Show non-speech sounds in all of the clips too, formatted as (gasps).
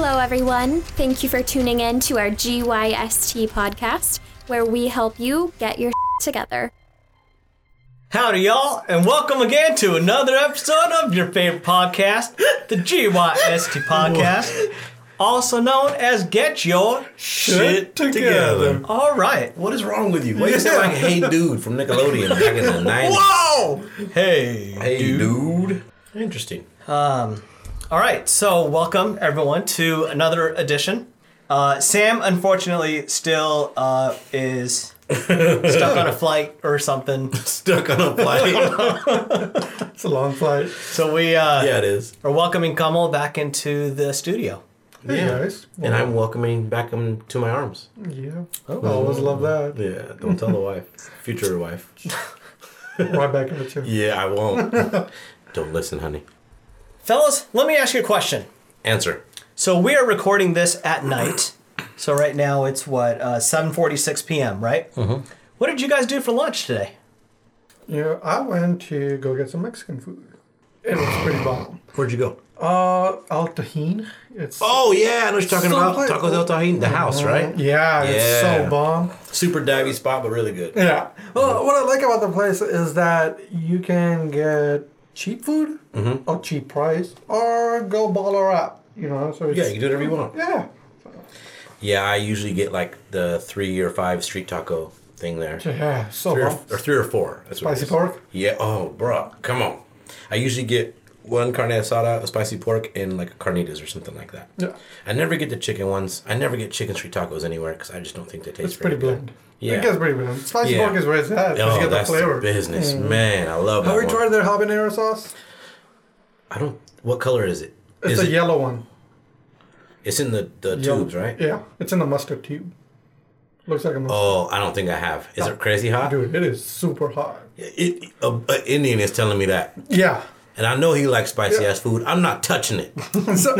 Hello, everyone. Thank you for tuning in to our GYST podcast, where we help you get your together. Howdy, y'all, and welcome again to another episode of your favorite podcast, the GYST (laughs) podcast, also known as Get Your Shit Together. All right. What is wrong with you? Why you sound like Hey Dude from Nickelodeon back in the 90s? Whoa! Hey. Hey dude. Interesting. Um, All right, so welcome everyone to another edition. Uh, Sam, unfortunately, still uh, is stuck on a (laughs) flight or something. Stuck on a flight. (laughs) It's a long flight. So we uh, yeah, it is. are welcoming Kamal back into the studio. Hey Yeah. guys. And I'm welcoming back him to my arms. Yeah. Oh always love that. Yeah, don't tell the wife. Future wife. (laughs) right back in the chair. Yeah, I won't. don't listen, honey. Fellas, let me ask you a question. Answer. So we are recording this at night. So right now it's what uh, 7:46 p.m. Right? Mm-hmm. What did you guys do for lunch today? Yeah, I went to go get some Mexican food. It was pretty bomb. (sighs) Where'd you go? Uh, Al Tajin. It's Oh, yeah, I know what you're talking So about. good. Tacos El Tajin, the house, right? yeah, it's so bomb. Super divey spot, but really good. Yeah. Well, what I like about the place is that you can get cheap food, Mm-hmm. or cheap price, or go baller up. You know, so it's, Yeah, you can do whatever you want. yeah. Yeah, I usually get like the three or five street taco thing there. Yeah, so Three or, or three or four. That's Spicy pork? Yeah. Oh, bro, come on. I usually get one carne asada, a spicy pork, and like a carnitas or something like that. Yeah. I never get the chicken ones. I never get chicken street tacos anywhere because I just don't think they taste It's pretty very good. Bland. Yeah. It gets pretty bland. Spicy Yeah. pork is where it's at. 'cause Oh, you get the that's flavor. the business, mm. man. I love it. Have that you one. tried their habanero sauce? I don't. What color is it? It's Is a it? yellow one. It's in the the Yellow- tubes, right? Yeah, it's in the mustard tube. Looks like a mustard. Oh, I don't think I have. Is it crazy hot? Dude, it is super hot. It, a, a uh, uh, Indian is telling me that, Yeah. And I know he likes spicy ass food. I'm not touching it. (laughs) so,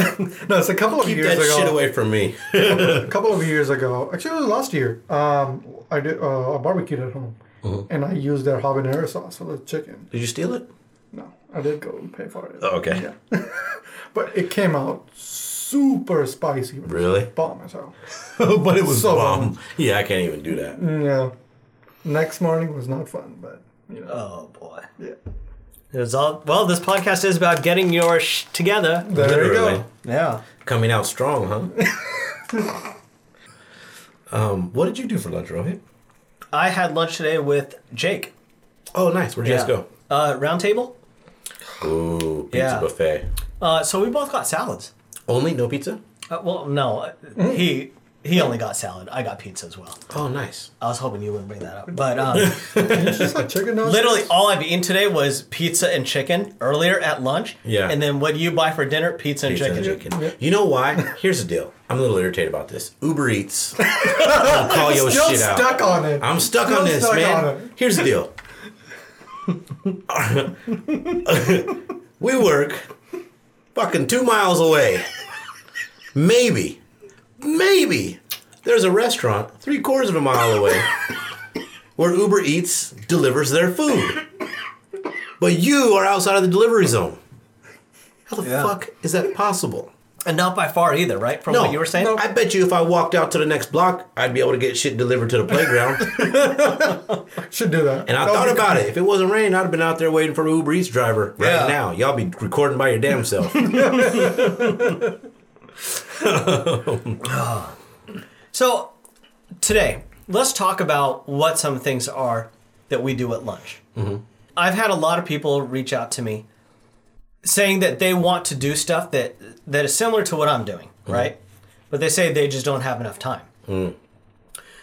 no, it's a couple of Keep years that ago. shit away from me. (laughs) (laughs) A couple of years ago, actually, it was last year. Um, I did uh, a barbecue at home, Mm-hmm. and I used their habanero sauce for the chicken. Did you steal it? No, I did go and pay for it. Oh, okay. But it came out super spicy. Really? Bomb as hell. but it was So bomb. Yeah, I can't even do that. Yeah. Next morning was not fun, but you know. Oh boy. yeah. It's all well. This podcast is about getting your sh- together. There Literally. you go. Yeah. Coming out strong, huh? (laughs) um, what did you do for lunch, Rohit? I had lunch today with Jake. Oh, nice. Where'd you guys go? Uh, round table. Ooh, pizza Yeah. buffet. Uh, so we both got salads. Only no pizza? Uh, well, no, uh, he he only got salad. I got pizza as well. Oh, nice. I was hoping you wouldn't bring that up, but um, (laughs) just like chicken nuggets. literally all I've eaten today was pizza and chicken earlier at lunch. Yeah. And then what do you buy for dinner? Pizza and Pizza chicken. and chicken. You know why? Here's the deal. I'm a little irritated about this. Uber Eats. (laughs) will call your Still shit out. stuck on it. I'm stuck Still on this, stuck man. on it. Here's the deal. (laughs) we work fucking two miles away. Maybe, maybe there's a restaurant three quarters of a mile away where Uber Eats delivers their food. But you are outside of the delivery zone. How the Yeah. fuck is that possible? And not by far either, right? From No, what you were saying. I bet you if I walked out to the next block, I'd be able to get shit delivered to the playground. (laughs) Should do that. And I That thought about cool. it. If it wasn't raining, I'd have been out there waiting for the Uber Eats driver right Yeah. now. Y'all be recording by your damn self. (laughs) So today, let's talk about what some things are that we do at lunch. Mm-hmm. I've had a lot of people reach out to me saying that they want to do stuff that that is similar to what I'm doing, mm-hmm. right? But they say they just don't have enough time. Mm.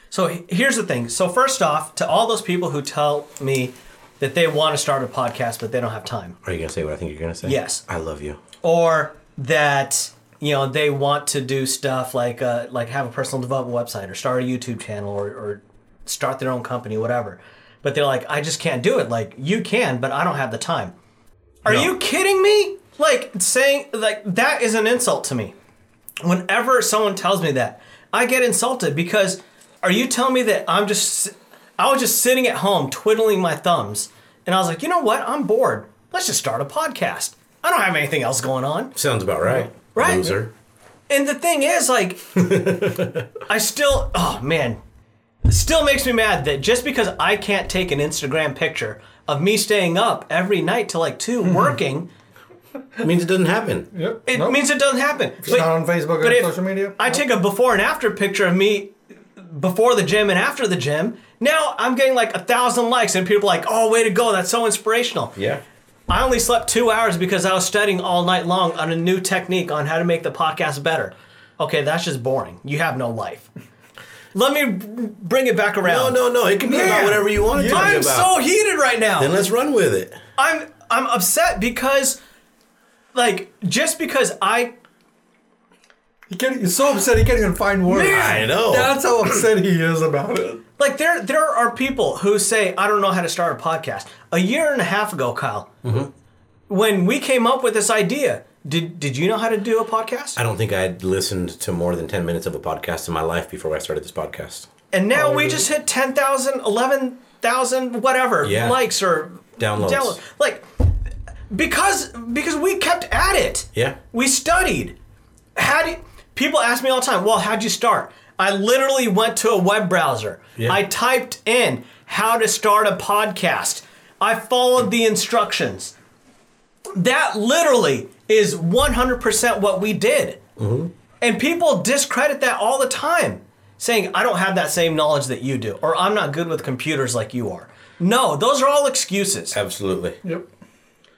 So here's the thing. So first off, to all those people who tell me that they want to start a podcast but they don't have time, Are you gonna say what I think you're gonna say? Yes. I love you. or that you know they want to do stuff like uh, like have a personal development website or start a YouTube channel or, or start their own company, whatever. But they're like, I just can't do it. Like you can, but I don't have the time. Are No. you kidding me? Like saying like that is an insult to me. Whenever someone tells me that, I get insulted because are you telling me that I'm just I was just sitting at home twiddling my thumbs and I was like, you know what? I'm bored. Let's just start a podcast. I don't have anything else going on. Sounds about right. Right. Loser. And the thing is, like, (laughs) I still, oh man, it still makes me mad that just because I can't take an Instagram picture of me staying up every night till like 2 hmm. working, It means it doesn't happen. Yep. it Nope. means it doesn't happen. It's not on Facebook or social media. I take a before and after picture of me before the gym and after the gym. Now I'm getting like a thousand likes, and people are like, "Oh, way to go! That's so inspirational." Yeah. I only slept two hours because I was studying all night long on a new technique on how to make the podcast better. Okay, that's just boring. You have no life. Let me bring it back around. no, no. No. It can be about whatever you want it to be I'm about. so heated right now. then let's run with it. I'm I'm upset because, like, just because I He can't, he's so upset he can't even find words. I know. That's how upset he is about it. Like there, there are people who say, "I don't know how to start a podcast." A year and a half ago, Kyle, Mm-hmm. when we came up with this idea, did did you know how to do a podcast? I don't think I'd listened to more than 10 minutes of a podcast in my life before I started this podcast. And now we just hit 10,000, 11,000, whatever Yeah. likes or Downloads. download- Like because because we kept at it. Yeah. We studied. How do you, people ask me all the time, well, how'd you start? I literally went to a web browser. Yeah. I typed in how to start a podcast. I followed the instructions. That literally is 100% what we did. Mm-hmm. And people discredit that all the time, saying, I don't have that same knowledge that you do, or I'm not good with computers like you are. No, those are all excuses. Absolutely. Yep.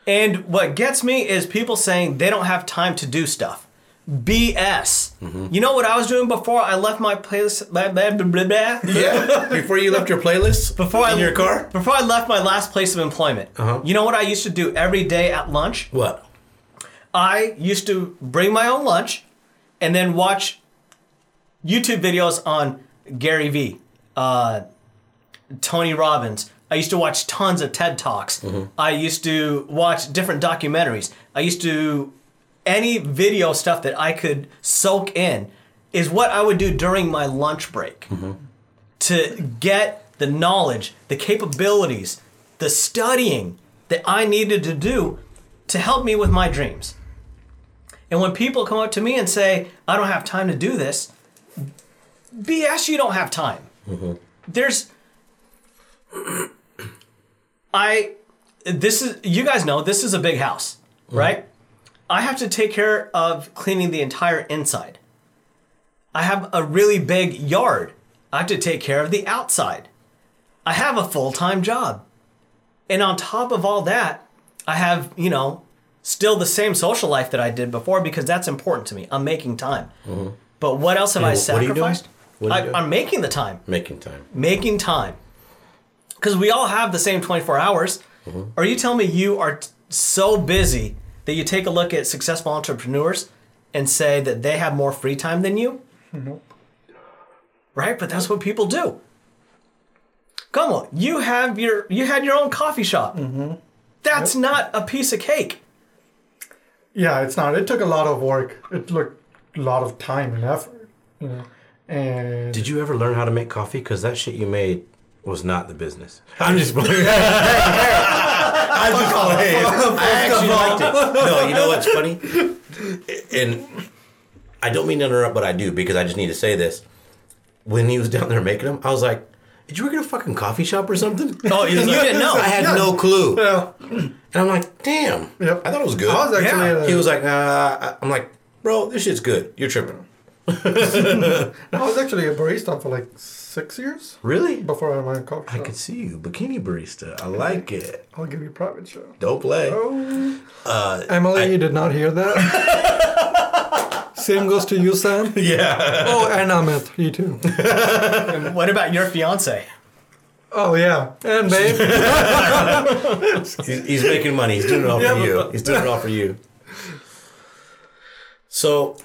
And what gets me is people saying they don't have time to do stuff. BS. You know what I was doing before I left my playlist? Blah, blah, blah, blah, blah? Yeah. Before you left your playlist? (laughs) Before I in your car? Before I left my last place of employment. Uh-huh. You know what I used to do every day at lunch? What? I used to bring my own lunch and then watch YouTube videos on Gary Vee, uh, Tony Robbins. I used to watch tons of TED Talks. I used to watch different documentaries. I used to any video stuff that I could soak in is what I would do during my lunch break to get the knowledge, the capabilities, the studying that I needed to do to help me with my dreams. And when people come up to me and say, I don't have time to do this, BS, you don't have time. There's, I, this is, you guys know, this is a big house, right? I have to take care of cleaning the entire inside. I have a really big yard. I have to take care of the outside. I have a full time job. And on top of all that, I have, you know, still the same social life that I did before because that's important to me. I'm making time. Mm-hmm. But what else have I And what are you doing? sacrificed? What are you I? I'm making the time. Making time. Making time. Because we all have the same 24 hours. Mm-hmm. Are you telling me you are t- so busy that you take a look at successful entrepreneurs and say that they have more free time than you? Nope. Right? But that's what people do. Come on, you have your you had your own coffee shop. Mm-hmm. That's not a piece of cake. Yeah, it's not. It took a lot of work. It took a lot of time and effort. You know, and Did you ever learn how to make coffee? Because that shit you made was not the business. (laughs) I'm just I'm just playing. I actually liked it. No, you know what's funny? And I don't mean to interrupt, but I do because I just need to say this. When he was down there making them, I was like, "Did you work at a fucking coffee shop or something?" Oh, you, you didn't know. (laughs) I had no clue. yeah, And I'm like, "Damn." Yep. I thought it was good. I was actually. Yeah. he was like, uh, I'm like, bro, this shit's good. You're tripping. (laughs) I was actually a barista for like six years Really? before I had my own coffee I shop. could see you, bikini barista. I like it. I'll give you a private show. Don't play. Oh, Uh, Emily, I- you did not hear that. (laughs) Same goes to you, Sam. yeah. Oh, and Amit, you too. What about your fiance? Oh yeah, and babe. (laughs) he's, he's making money. He's doing it all for you. He's doing it all for you. So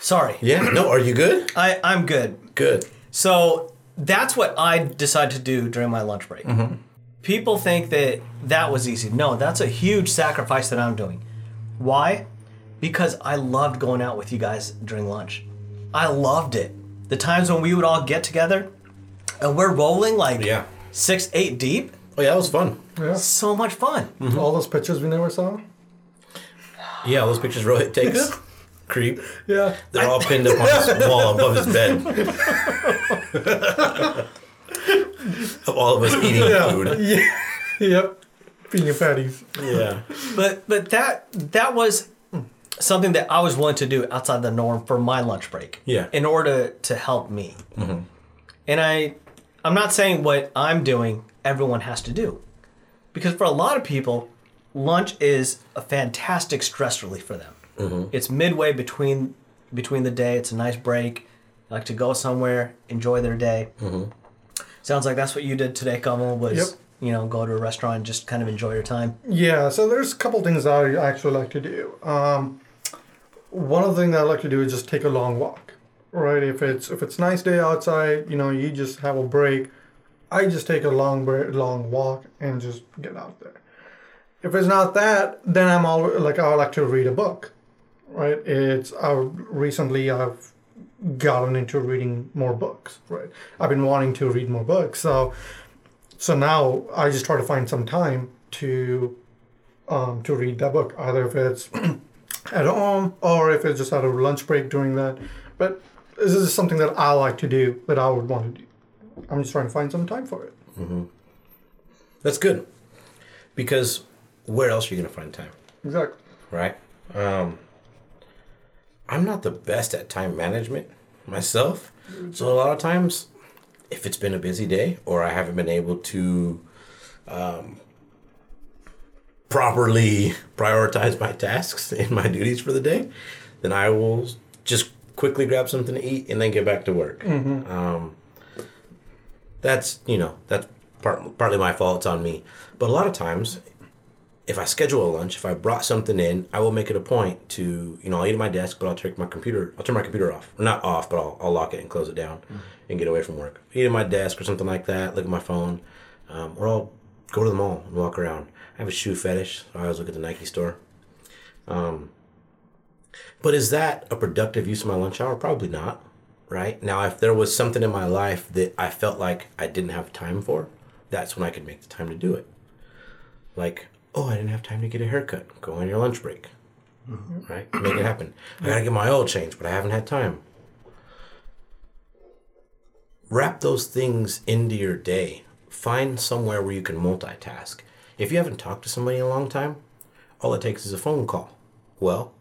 Sorry. yeah, no, are you good? I, I'm good. Good. So that's what I decided to do during my lunch break. Mm-hmm. People think that that was easy. No, that's a huge sacrifice that I'm doing. Why? Because I loved going out with you guys during lunch. I loved it. The times when we would all get together and we're rolling like Yeah. six, eight deep. Oh yeah, that was fun. Yeah. So much fun. All those pictures we never saw. Yeah, those pictures Rohit takes. (laughs) creep. Yeah. They're all pinned up on this (laughs) wall above his bed. (laughs) of all of us eating food. Yeah. yep. Finger patties. Yeah. But but that that was something that I was willing to do outside the norm for my lunch break. Yeah. In order to help me. Mm-hmm. And I I'm not saying what I'm doing everyone has to do. Because for a lot of people, lunch is a fantastic stress relief for them. It's midway between between the day. It's a nice break. They like to go somewhere, enjoy their day. Sounds like that's what you did today, Kamal, was Yep. you know, go to a restaurant and just kind of enjoy your time. Yeah, so there's a couple things I actually like to do. Um, one of the things I like to do is just take a long walk. Right, if it's if it's nice day outside, you know, you just have a break. I just take a long break, long walk and just get out there. If it's not that, then I'm all like I like to read a book. Right, it's I recently I've gotten into reading more books. Right, I've been wanting to read more books, so so now I just try to find some time to um, to read that book, either if it's (clears throat) at home or if it's just at a lunch break during that. But this is something that I like to do that I would want to do. I'm just trying to find some time for it. Mhm. That's good. Because where else are you going to find time? Exactly. right? Um, I'm not the best at time management myself. So a lot of times, if it's been a busy day or I haven't been able to um, properly prioritize my tasks and my duties for the day, then I will just quickly grab something to eat and then get back to work. Um, that's you know that's part, partly my fault. It's on me. But a lot of times, if I schedule a lunch, if I brought something in, I will make it a point to, you know, I'll eat at my desk, but I'll take my computer, I'll turn my computer off. Or not off, but I'll, I'll lock it and close it down and get away from work. Eat at my desk or something like that, look at my phone, um, or I'll go to the mall and walk around. I have a shoe fetish, so I always look at the Nike store. Um, but is that a productive use of my lunch hour? Probably not, right? Now, if there was something in my life that I felt like I didn't have time for, that's when I could make the time to do it like, oh, I didn't have time to get a haircut. Go on your lunch break. Mm-hmm. Right? Make it happen. I gotta get my oil changed, but I haven't had time. Wrap those things into your day. Find somewhere where you can multitask. If you haven't talked to somebody in a long time, all it takes is a phone call. Well,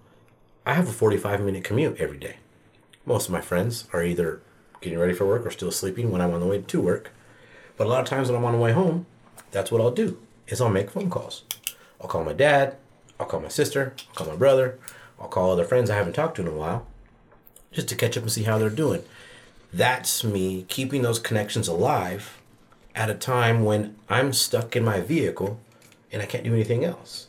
I have a 45 minute commute every day. Most of my friends are either getting ready for work or still sleeping when I'm on the way to work. But a lot of times when I'm on the way home, that's what I'll do is I'll make phone calls. I'll call my dad, I'll call my sister, I'll call my brother, I'll call other friends I haven't talked to in a while, just to catch up and see how they're doing. That's me keeping those connections alive at a time when I'm stuck in my vehicle and I can't do anything else.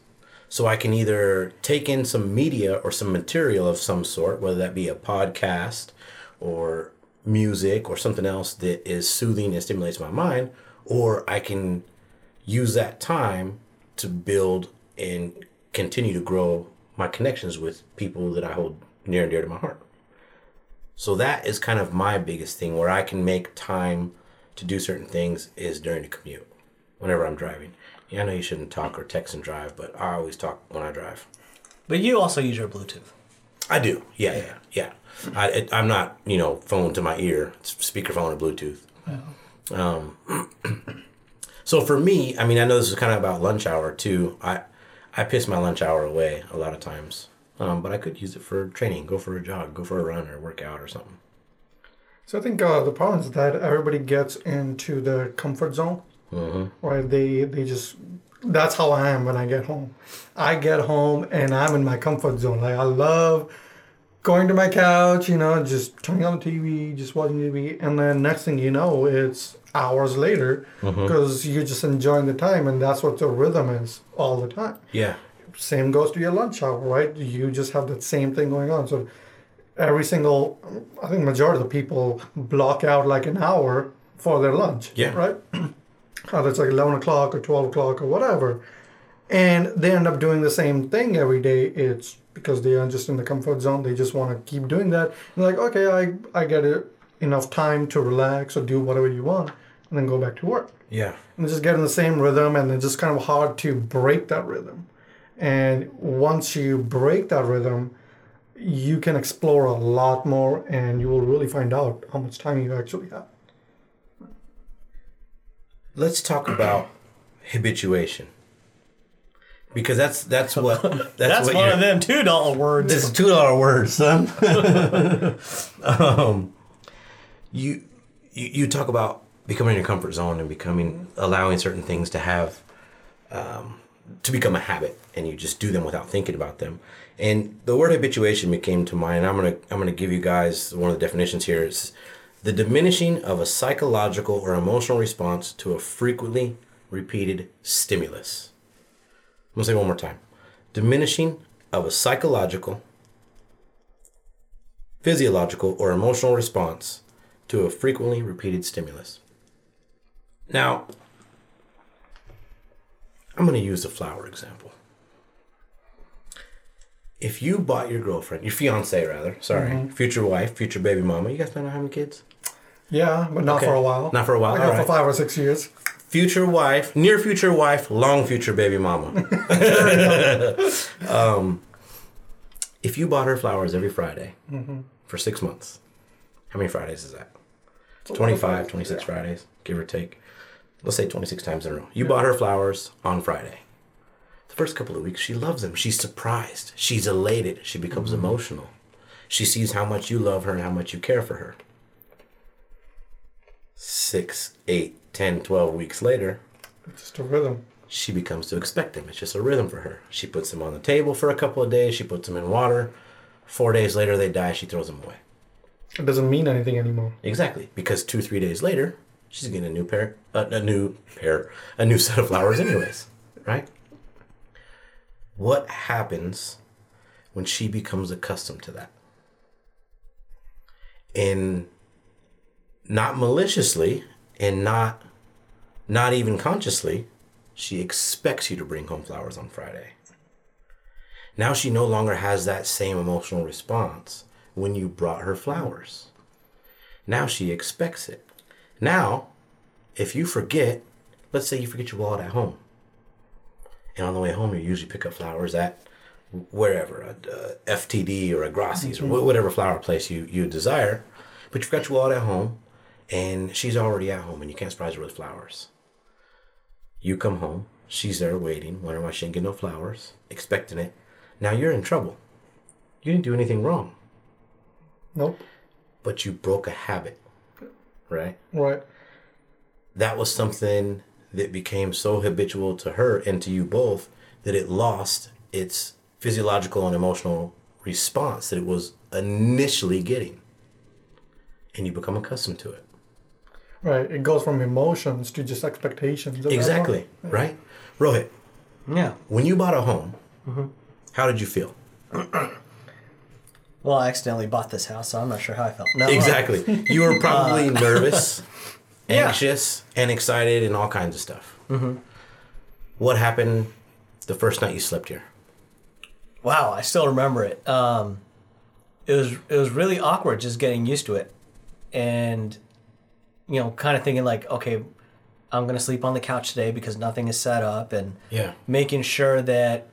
So I can either take in some media or some material of some sort, whether that be a podcast or music or something else that is soothing and stimulates my mind, or I can use that time to build and continue to grow my connections with people that I hold near and dear to my heart. So that is kind of my biggest thing where I can make time to do certain things is during the commute, whenever I'm driving. Yeah, I know you shouldn't talk or text and drive, but I always talk when I drive. But you also use your Bluetooth. I do. Yeah, yeah, yeah. I, it, I'm not, you know, phone to my ear, speakerphone or Bluetooth. Um, (clears throat) so for me, I mean, I know this is kind of about lunch hour too. I, I piss my lunch hour away a lot of times, um, but I could use it for training. Go for a jog, go for a run, or work out or something. So I think uh, the problem is that everybody gets into their comfort zone, right? They they just that's how I am when I get home. I get home and I'm in my comfort zone. Like I love going to my couch, you know, just turning on the TV, just watching TV, and then next thing you know, it's hours later mm-hmm. because you're just enjoying the time, and that's what the rhythm is all the time Yeah, same goes to your lunch hour, right? You just have that same thing going on. So every single, I think majority of the people block out like an hour for their lunch. Yeah. Right? (clears throat) Either it's like 11 o'clock or 12 o'clock or whatever. And they end up doing the same thing every day. It's because they are just in the comfort zone. They just want to keep doing that. And like, okay, I, I get it, enough time to relax or do whatever you want and then go back to work yeah, and just get in the same rhythm and it's just kind of hard to break that rhythm and once you break that rhythm you can explore a lot more and you will really find out how much time you actually have. Let's talk about habituation. Because that's that's what (laughs) that's, That's what one of them two dollar words. This is two dollar words, son. (laughs) um, you, you you talk about becoming your comfort zone and becoming allowing certain things to have um, to become a habit, and you just do them without thinking about them. And the word habituation came to mind. I'm gonna I'm gonna give you guys one of the definitions here. It's the diminishing of a psychological or emotional response to a frequently repeated stimulus. I'm gonna say it one more time. Diminishing of a psychological, physiological, or emotional response to a frequently repeated stimulus. Now, I'm gonna use the flower example. If you bought your girlfriend, your fiance rather, sorry, mm-hmm. future wife, future baby mama, you guys plan on having kids? Yeah, but not Okay. for a while. Not for a while, Like for five or six years. Future wife, near future wife, long future baby mama. (laughs) um, if you bought her flowers every Friday for six months, how many Fridays is that? 25, 26 Fridays, give or take. Let's say 26 times in a row. You bought her flowers on Friday. The first couple of weeks, she loves them. She's surprised. She's elated. She becomes emotional. She sees how much you love her and how much you care for her. Six, eight, 10, 12 weeks later, It's just a rhythm. she becomes to expect them. It's just a rhythm for her. She puts them on the table for a couple of days. She puts them in water. Four days later, they die. She throws them away. It doesn't mean anything anymore. Exactly, because two, three days later, she's getting a new pair, uh, a new pair, a new set of flowers, anyways, (laughs) right? What happens when she becomes accustomed to that? And not maliciously, and not, not even consciously, she expects you to bring home flowers on Friday. Now she no longer has that same emotional response when you brought her flowers. Now she expects it. Now, if you forget, let's say you forget your wallet at home, and on the way home you usually pick up flowers at wherever, a, a FTD or a Grassi's or whatever flower place you you desire, but you forgot your wallet at home, and she's already at home, and you can't surprise her with flowers. You come home, she's there waiting, wondering why she didn't get no flowers, expecting it. Now you're in trouble. You didn't do anything wrong, Nope. but you broke a habit, right? Right. that was something that became so habitual to her and to you both that it lost its physiological and emotional response that it was initially getting. And you become accustomed to it. Right. It goes from emotions to just expectations. and that's Exactly, right? Rohit, yeah. when you bought a home, mm-hmm. how did you feel? (clears throat) Well, I accidentally bought this house, so I'm not sure how I felt. No, uh, Exactly. You were probably (laughs) uh, nervous, (laughs) Yeah. anxious, and excited, and all kinds of stuff. Mm-hmm. What happened the first night you slept here? Wow, I still remember it. Um, it was it was really awkward just getting used to it, and you know, kind of thinking like, okay, I'm gonna sleep on the couch today because nothing is set up, and Yeah. making sure that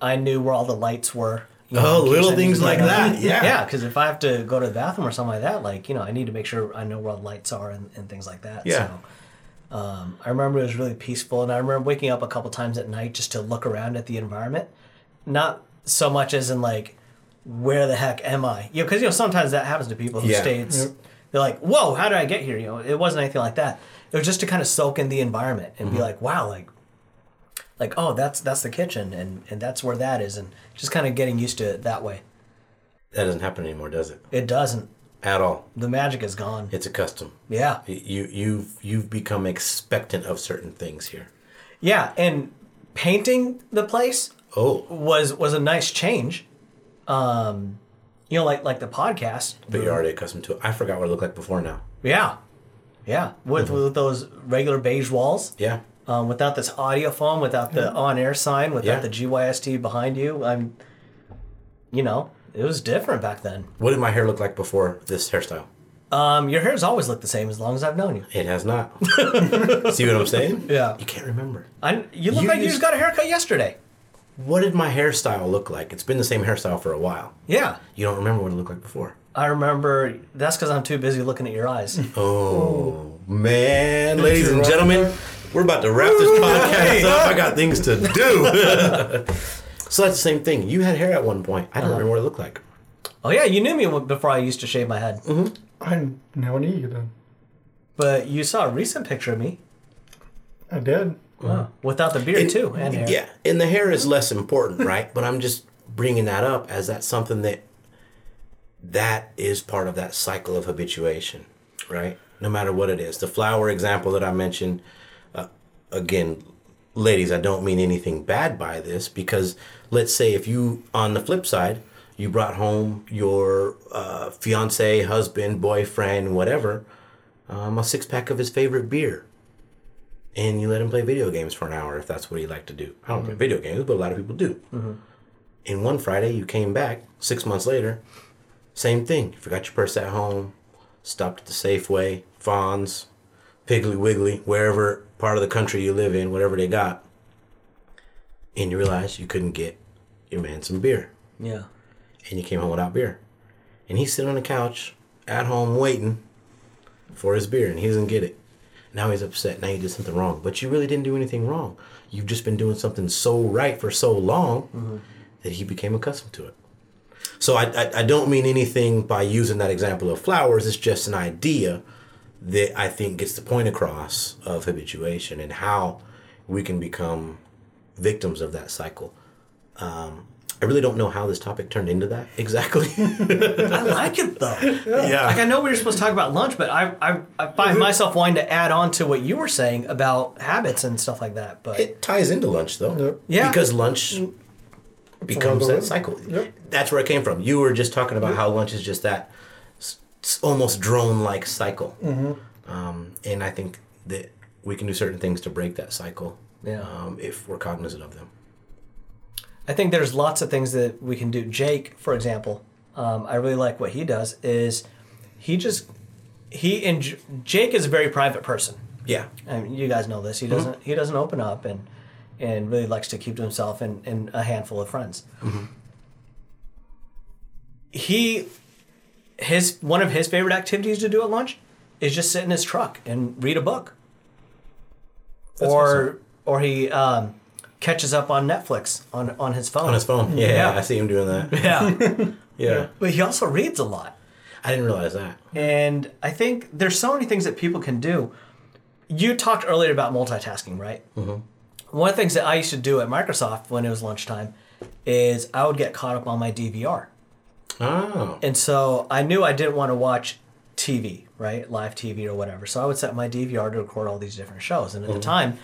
I knew where all the lights were. you know, Oh, little things like that, yeah. yeah. Because if I have to go to the bathroom or something like that, like you know, I need to make sure I know where the lights are and, and things like that. Yeah. So, um, I remember it was really peaceful, and I remember waking up a couple times at night just to look around at the environment, not so much as in like, where the heck am I? You know, because you know sometimes that happens to people who Yeah. states. Yep. They're like, "Whoa, how did I get here?" You know, it wasn't anything like that. It was just to kind of soak in the environment and Mm-hmm. be like, "Wow, like, like oh, that's that's the kitchen, and and that's where that is," and just kind of getting used to it that way. That doesn't happen anymore, does it? It doesn't. At all. The magic is gone. It's a custom. Yeah, You you've you've become expectant of certain things here. yeah, and painting the place Oh, was was a nice change. Um, you know, like like the podcast. but you're already accustomed to it. I forgot what it looked like before now. Yeah, yeah, with Mm-hmm. with those regular beige walls. Yeah. um, without this audio phone, without the on-air sign, without Yeah. the GYST behind you. I'm, you know, it was different back then. What did my hair look like before this hairstyle? Um, your hair's always looked the same as long as I've known you. It has not. (laughs) See what I'm saying? Yeah. You can't remember. I, you look You like you just got a haircut yesterday. What did my hairstyle look like? It's been the same hairstyle for a while. Yeah. You don't remember what it looked like before. I remember that's because I'm too busy looking at your eyes. (laughs) Oh man, ladies and gentlemen, we're about to wrap this podcast up. I got things to do. (laughs) so that's the same thing. You had hair at one point. I don't uh-huh. remember what it looked like. oh yeah, you knew me before I used to shave my head. Mm-hmm. I never knew you then. But you saw a recent picture of me I did. Without the beard too and hair. Yeah, and the hair is less important, (laughs) right? but I'm just bringing that up as that's something that that is part of that cycle of habituation, right? No matter what it is. The flower example that I mentioned, uh, again, ladies, I don't mean anything bad by this because let's say if you, on the flip side, you brought home your uh, fiance, husband, boyfriend, whatever, um, a six pack of his favorite beer and you let him play video games for an hour if that's what he liked to do. I don't play video games, but a lot of people do. Mm-hmm. And one Friday, you came back six months later, same thing. You forgot your purse at home, stopped at the Safeway, Vons, Piggly Wiggly, wherever part of the country you live in, whatever they got, and you realized you couldn't get your man some beer, Yeah. and you came home without beer, and he's sitting on the couch at home waiting for his beer, and he doesn't get it. Now he's upset. Now you did something wrong, but you really didn't do anything wrong. You've just been doing something so right for so long that he became accustomed to it. So I, I, I don't mean anything by using that example of flowers. It's just an idea that I think gets the point across of habituation and how we can become victims of that cycle. Um, I really don't know how this topic turned into that exactly. (laughs) I like it though. yeah. Like I know we were supposed to talk about lunch, but I, I, I find myself wanting to add on to what you were saying about habits and stuff like that. But It ties into lunch though. Yep. Yeah. Because lunch becomes Another that cycle. Yep. That's where it came from. You were just talking about how lunch is just that s- s- almost drone like cycle. Mm-hmm. Um, and I think that we can do certain things to break that cycle Yeah. um, if we're cognizant of them. I think there's lots of things that we can do. Jake, for example, um, I really like what he does. Is he just he and Jake is a very private person. Yeah. I mean, you guys know this. He doesn't he doesn't open up and and really likes to keep to himself and, and a handful of friends. He his one of his favorite activities to do at lunch is just sit in his truck and read a book. or or he um, catches up on Netflix on on his phone. On his phone. Yeah, Yeah. I see him doing that. (laughs) Yeah. Yeah. but he also reads a lot. I didn't realize that. And I think there's so many things that people can do. You talked earlier about multitasking, right? Mm-hmm. One of the things that I used to do at Microsoft when it was lunchtime is I would get caught up on my DVR. Oh. And so I knew I didn't want to watch TV, right? Live TV or whatever. So I would set my DVR to record all these different shows. And at the time,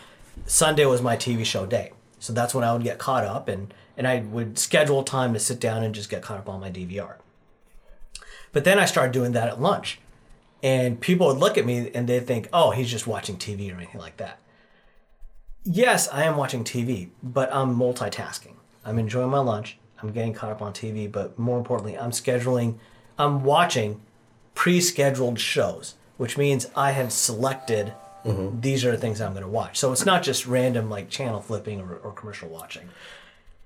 Sunday was my TV show day. So that's when I would get caught up and, and I would schedule time to sit down and just get caught up on my DVR. But then I started doing that at lunch. And people would look at me and they'd think, oh, he's just watching TV or anything like that. Yes, I am watching TV, but I'm multitasking. I'm enjoying my lunch. I'm getting caught up on TV, but more importantly, I'm scheduling, I'm watching pre scheduled shows, which means I have selected these are the things I'm going to watch. So it's not just random like channel flipping or, or commercial watching.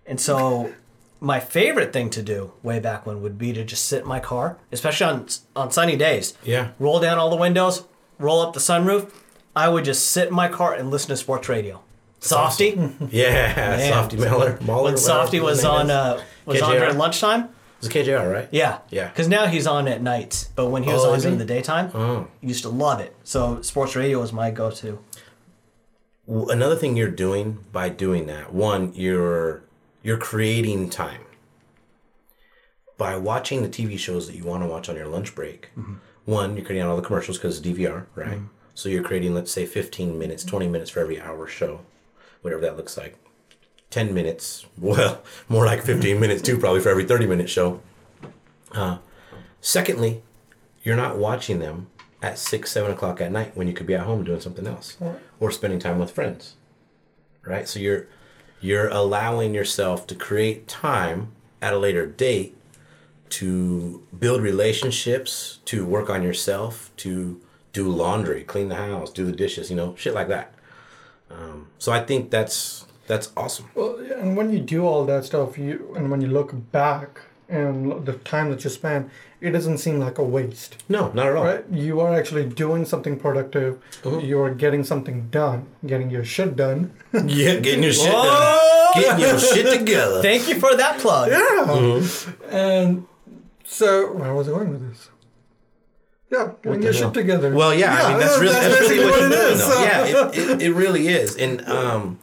And so my favorite thing to do way back when would be to just sit in my car, especially on on sunny days. Yeah. Roll down all the windows, roll up the sunroof. I would just sit in my car and listen to sports radio. Softy. Yeah. (laughs) Softy Miller. Mahler, When Softy was on uh was on during lunchtime. It was KJR, right? Yeah. Yeah. Because now he's on at nights, but when he was Oh, on is during he? the daytime, Oh. used to love it. So sports radio was my go-to. W- Another thing you're doing by doing that, one, you're you're creating time. By watching the TV shows that you want to watch on your lunch break, mm-hmm. one, you're creating all the commercials because it's DVR, right? Mm-hmm. So you're creating, let's say, 15 minutes, 20 minutes for every hour show, whatever that looks like. 10 minutes, (laughs) well, more like 15 minutes too, probably for every 30 minute show. Uh, secondly, you're not watching them at six, seven o'clock at night when you could be at home doing something else or spending time with friends, right? So you're you're allowing yourself to create time at a later date to build relationships, to work on yourself, to do laundry, clean the house, do the dishes, you know, shit like that. Um, so I think that's That's awesome. Well, and when you do all that stuff, you and when you look back and the time that you spend, it doesn't seem like a waste. No, not at all. Right? You are actually doing something productive. You are getting something done, getting your shit done. (laughs) Yeah, getting your shit done. Oh! Getting your shit together. (laughs) Thank you for that plug. Yeah. And so, where was I going with this? Yeah, getting your hell? shit together. Well, yeah, I mean that's really that's that's really what what it doing. though. (laughs) Yeah, it, it, it really is. And um,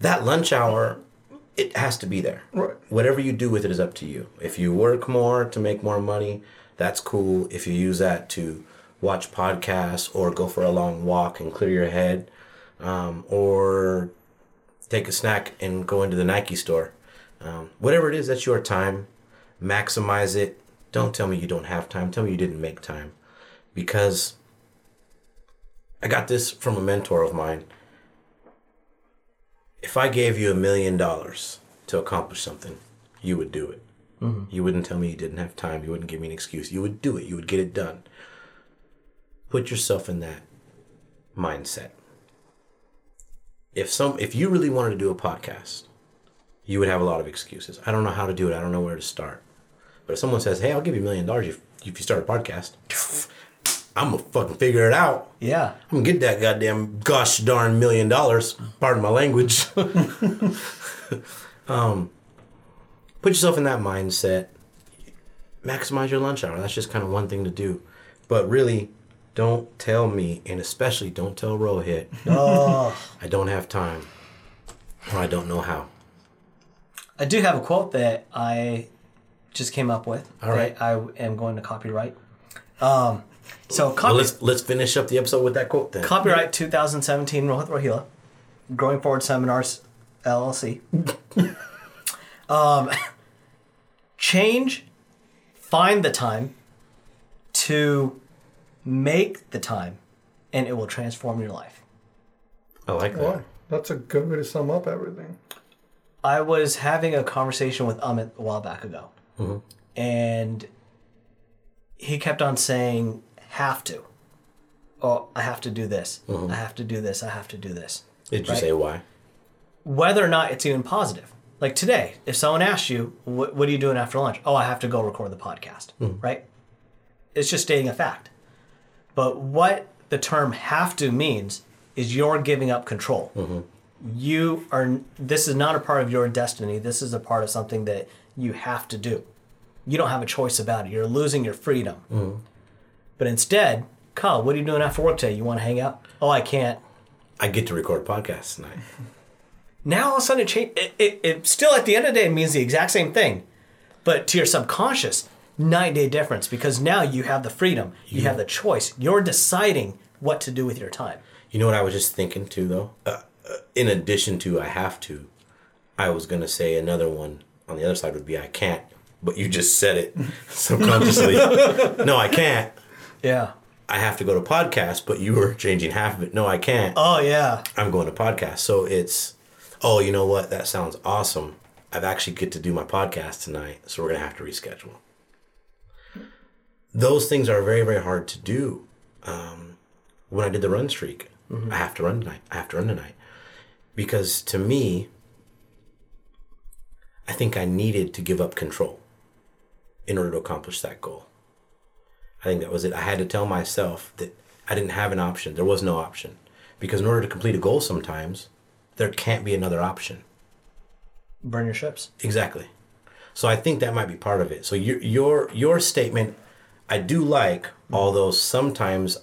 that lunch hour, it has to be there. Right. Whatever you do with it is up to you. If you work more to make more money, that's cool. If you use that to watch podcasts or go for a long walk and clear your head, um, or take a snack and go into the Nike store, um, whatever it is, that's your time. Maximize it. Don't tell me you don't have time. Tell me you didn't make time because I got this from a mentor of mine. If I gave you a million dollars to accomplish something, you would do it. Mm-hmm. You wouldn't tell me you didn't have time. You wouldn't give me an excuse. You would do it. You would get it done. Put yourself in that mindset. If some if you really wanted to do a podcast, you would have a lot of excuses. I don't know how to do it. I don't know where to start. But if someone says, "Hey, I'll give you a million dollars if if you start a podcast," I'm gonna fucking figure it out. Yeah. I'm gonna get that goddamn gosh darn million dollars. Pardon my language. (laughs) um, put yourself in that mindset. Maximize your lunch hour. That's just kind of one thing to do. But really, don't tell me, and especially don't tell Rohit, (laughs) Oh. I don't have time or I don't know how. I do have a quote that I just came up with. All right. I am going to copyright. Um, so Well, let's let's finish up the episode with that quote then. copyright 2017 Rohit Rohila, Growing Forward Seminars LLC. (laughs) um, change, find the time to make the time, and it will transform your life. I like that. Boy, that's a good way to sum up everything. I was having a conversation with Amit a while back ago, and he kept on saying, "Have to." Oh, I have to do this. Mm-hmm. I have to do this. I have to do this. Did you Right. say why? Whether or not it's even positive. Like today, if someone asks you, "What, what are you doing after lunch?" Oh, I have to go record the podcast. Mm-hmm. Right? It's just stating a fact. But what the term "have to" means is you're giving up control mm-hmm. you are this is not a part of your destiny this is a part of something that you have to do you don't have a choice about it you're losing your freedom but instead Kyle, what are you doing after work today you want to hang out oh i can't I get to record podcasts tonight. now all of a sudden it change it, it, it still at the end of the day means the exact same thing but to your subconscious night day difference because now you have the freedom you have the choice you're deciding what to do with your time You know what I was just thinking too, though. Uh, uh, in addition to I have to, I was gonna say another one on the other side would be I can't, but you just said it (laughs) subconsciously. (laughs) no, I can't. Yeah I have to go to podcast, but you were changing half of it. No, I can't. oh yeah I'm going to podcast. So it's, oh, you know what? That sounds awesome. I've actually get to do my podcast tonight, so we're gonna have to reschedule. Those things are very, very hard to do. Um, when I did the run streak, I have to run tonight. I have to run tonight because to me, I think I needed to give up control in order to accomplish that goal. I think that was it. I had to tell myself that I didn't have an option. There was no option. Because in order to complete a goal sometimes, there can't be another option. burn your ships Exactly. So I think that might be part of it. So your your your statement I do like, although sometimes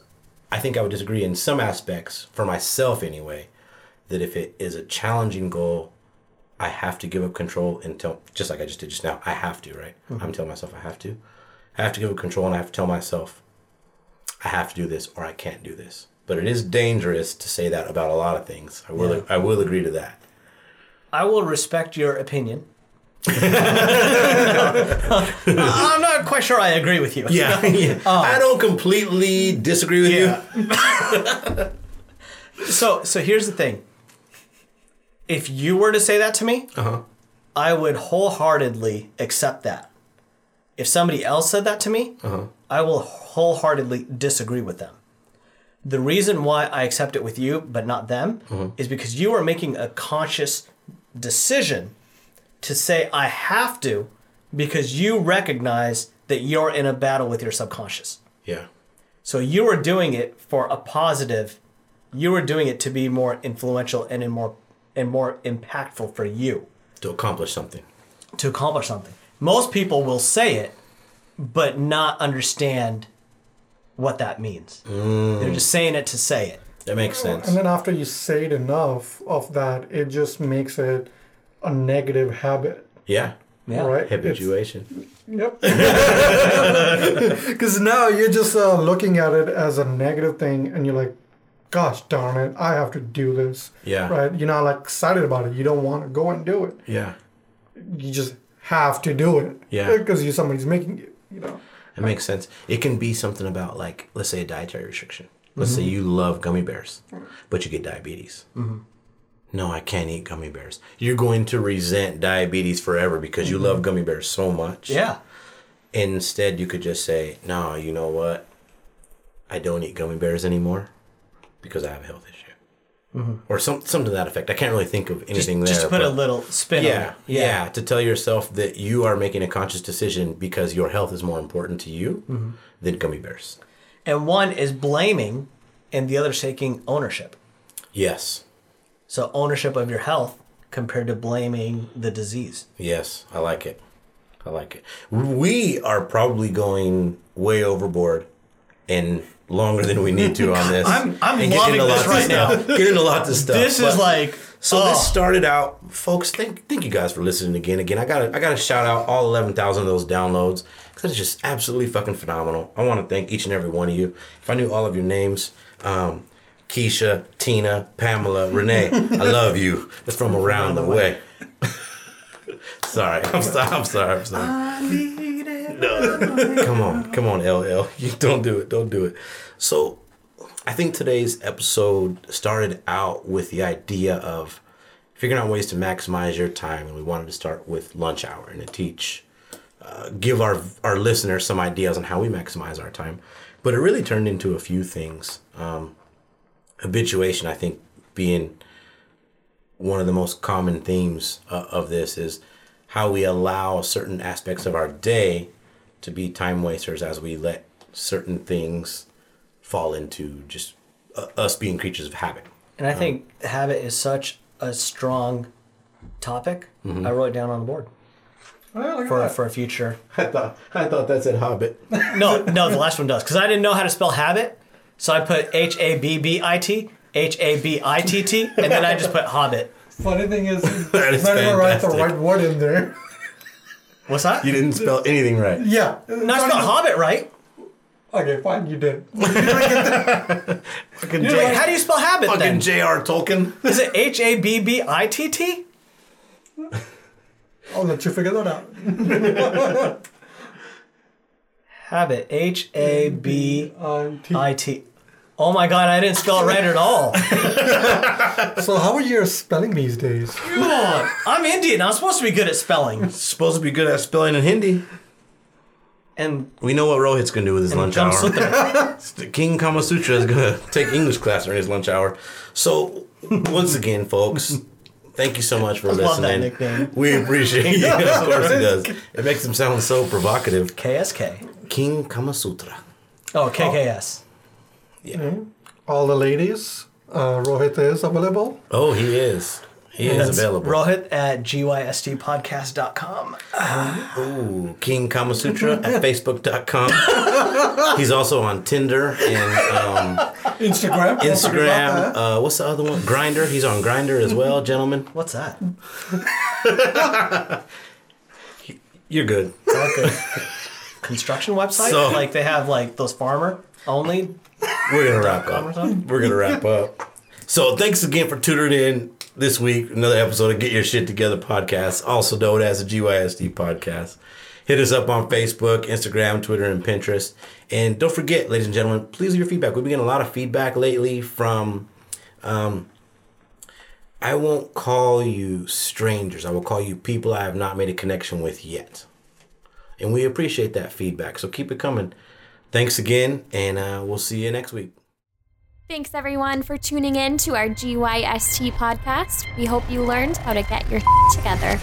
I think I would disagree in some aspects for myself anyway, that if it is a challenging goal, I have to give up control until just like I just did just now. I have to, right? Mm-hmm. I'm telling myself I have to. I have to give up control and I have to tell myself I have to do this or I can't do this. But it is dangerous to say that about a lot of things. I will Yeah. I will agree to that. I will respect your opinion. (laughs) I'm not quite sure I agree with you. Yeah, yeah. (laughs) I don't completely disagree with you. (laughs) So so here's the thing. If you were to say that to me, Uh-huh. I would wholeheartedly accept that. If somebody else said that to me, uh-huh. I will wholeheartedly disagree with them. The reason why I accept it with you but not them uh-huh. is because you are making a conscious decision to say I have to because you recognize that you're in a battle with your subconscious. Yeah. So you were doing it for a positive. You were doing it to be more influential and in more and more impactful for you To accomplish something. to accomplish something. Most people will say it, but not understand what that means. They're just saying it to say it. That makes sense. And then after you say it enough of that, it just makes it a negative habit, Yeah. Yeah. right? It's- Habituation. Yep. (laughs) (laughs) Because now you're just uh, looking at it as a negative thing, and you're like, "Gosh darn it, I have to do this." Yeah. Right? You're not like excited about it. You don't want to go and do it. Yeah. You just have to do it. Yeah. Because you somebody's making you. You know. It makes sense. It can be something about like, let's say a dietary restriction. Let's say mm-hmm. you love gummy bears, but you get diabetes. Mm-hmm. No, I can't eat gummy bears. You're going to resent diabetes forever because you love mm-hmm. gummy bears so much. Yeah. Instead, you could just say, no, you know what? I don't eat gummy bears anymore because I have a health issue. Or some, something to that effect. I can't really think of anything just there. to put a little spin on yeah, yeah, To tell yourself that you are making a conscious decision because your health is more important to you Mm-hmm. than gummy bears. And one is blaming and the other is taking ownership. Yes. So ownership of your health compared to blaming the disease. Yes, I like it. I like it. We are probably going way overboard and longer than we need to on (laughs) this. I'm- I'm getting loving this right now. Getting into lots of stuff. This is like So oh, this started out, folks. Thank thank you guys for listening again. Again, I got I got to shout out all eleven thousand of those downloads because it's just absolutely fucking phenomenal. I want to thank each and every one of you. If I knew all of your names, um, Keisha, Tina, Pamela, Renee, I (laughs) love you. It's from around the way. (laughs) sorry, I'm sorry. I'm sorry. I'm sorry. No. (laughs) come on, come on, LL. (laughs) You don't do it. Don't do it. So I think today's episode started out with the idea of figuring out ways to maximize your time, and we wanted to start with lunch hour and to teach, uh, give our our listeners some ideas on how we maximize our time. But it really turned into a few things. Um, habituation, I think, being one of the most common themes uh, of this is how we allow certain aspects of our day to be time wasters as we let certain things fall into just uh, us being creatures of habit. and I think habit is such a strong topic. Mm-hmm. I wrote it down on the board for for a future. (laughs) I thought I thought that said Hobbit. (laughs) No, no, the last one does because I didn't know how to spell habit, so I put H A B B I T, H A B I T T, and then I just put Hobbit. Funny thing is, (laughs) That is it's not even write the right word in there. What's that? You didn't spell anything right. yeah. No, I spelled Hobbit right. Okay, fine, you did. (laughs) Fucking, Wait, how do you spell habit fucking then? J.R. Tolkien. Is it H A B B I T T? I'll let you figure that out. Habit H A B T- I T. Oh my god, I didn't spell it right at all. (laughs) so, how are you spelling these days? Come on. I'm Indian. I'm supposed to be good at spelling. Supposed to be good at spelling in Hindi. And We know what Rohit's gonna do with his lunch Jam hour. Sutra. (laughs) The King Kama Sutra is gonna take English class during his lunch hour. So once again, folks, thank you so much for love that listening. nickname. We appreciate (laughs) it. of course it does. It makes him sound so provocative. KSK. King Kama Sutra. Oh, KKS. Yeah. All the ladies, uh, Rohit is available. Oh, he is. He is That's available. Rohit at gystpodcast.com. (gasps) Ooh, King Kama Sutra at (laughs) Facebook.com. He's also on Tinder and um, Instagram. Instagram. Uh, what's the other one? Grindr. He's on Grindr as well, gentlemen. What's that? (laughs) You're good. A construction website? So- like they have like those farmer only (laughs) We're gonna wrap up. We're gonna wrap up. So thanks again for tuning in this week. Another episode of Get Your Shit Together podcast, also known as the GYST podcast. Hit us up on Facebook, Instagram, Twitter, and Pinterest. And don't forget, ladies and gentlemen, please leave your feedback. We've been getting a lot of feedback lately from um, I won't call you strangers. I will call you people I have not made a connection with yet. And we appreciate that feedback. So keep it coming. Thanks again, and uh, we'll see you next week. Thanks everyone for tuning in to our GYST podcast. We hope you learned how to get your (laughs) together.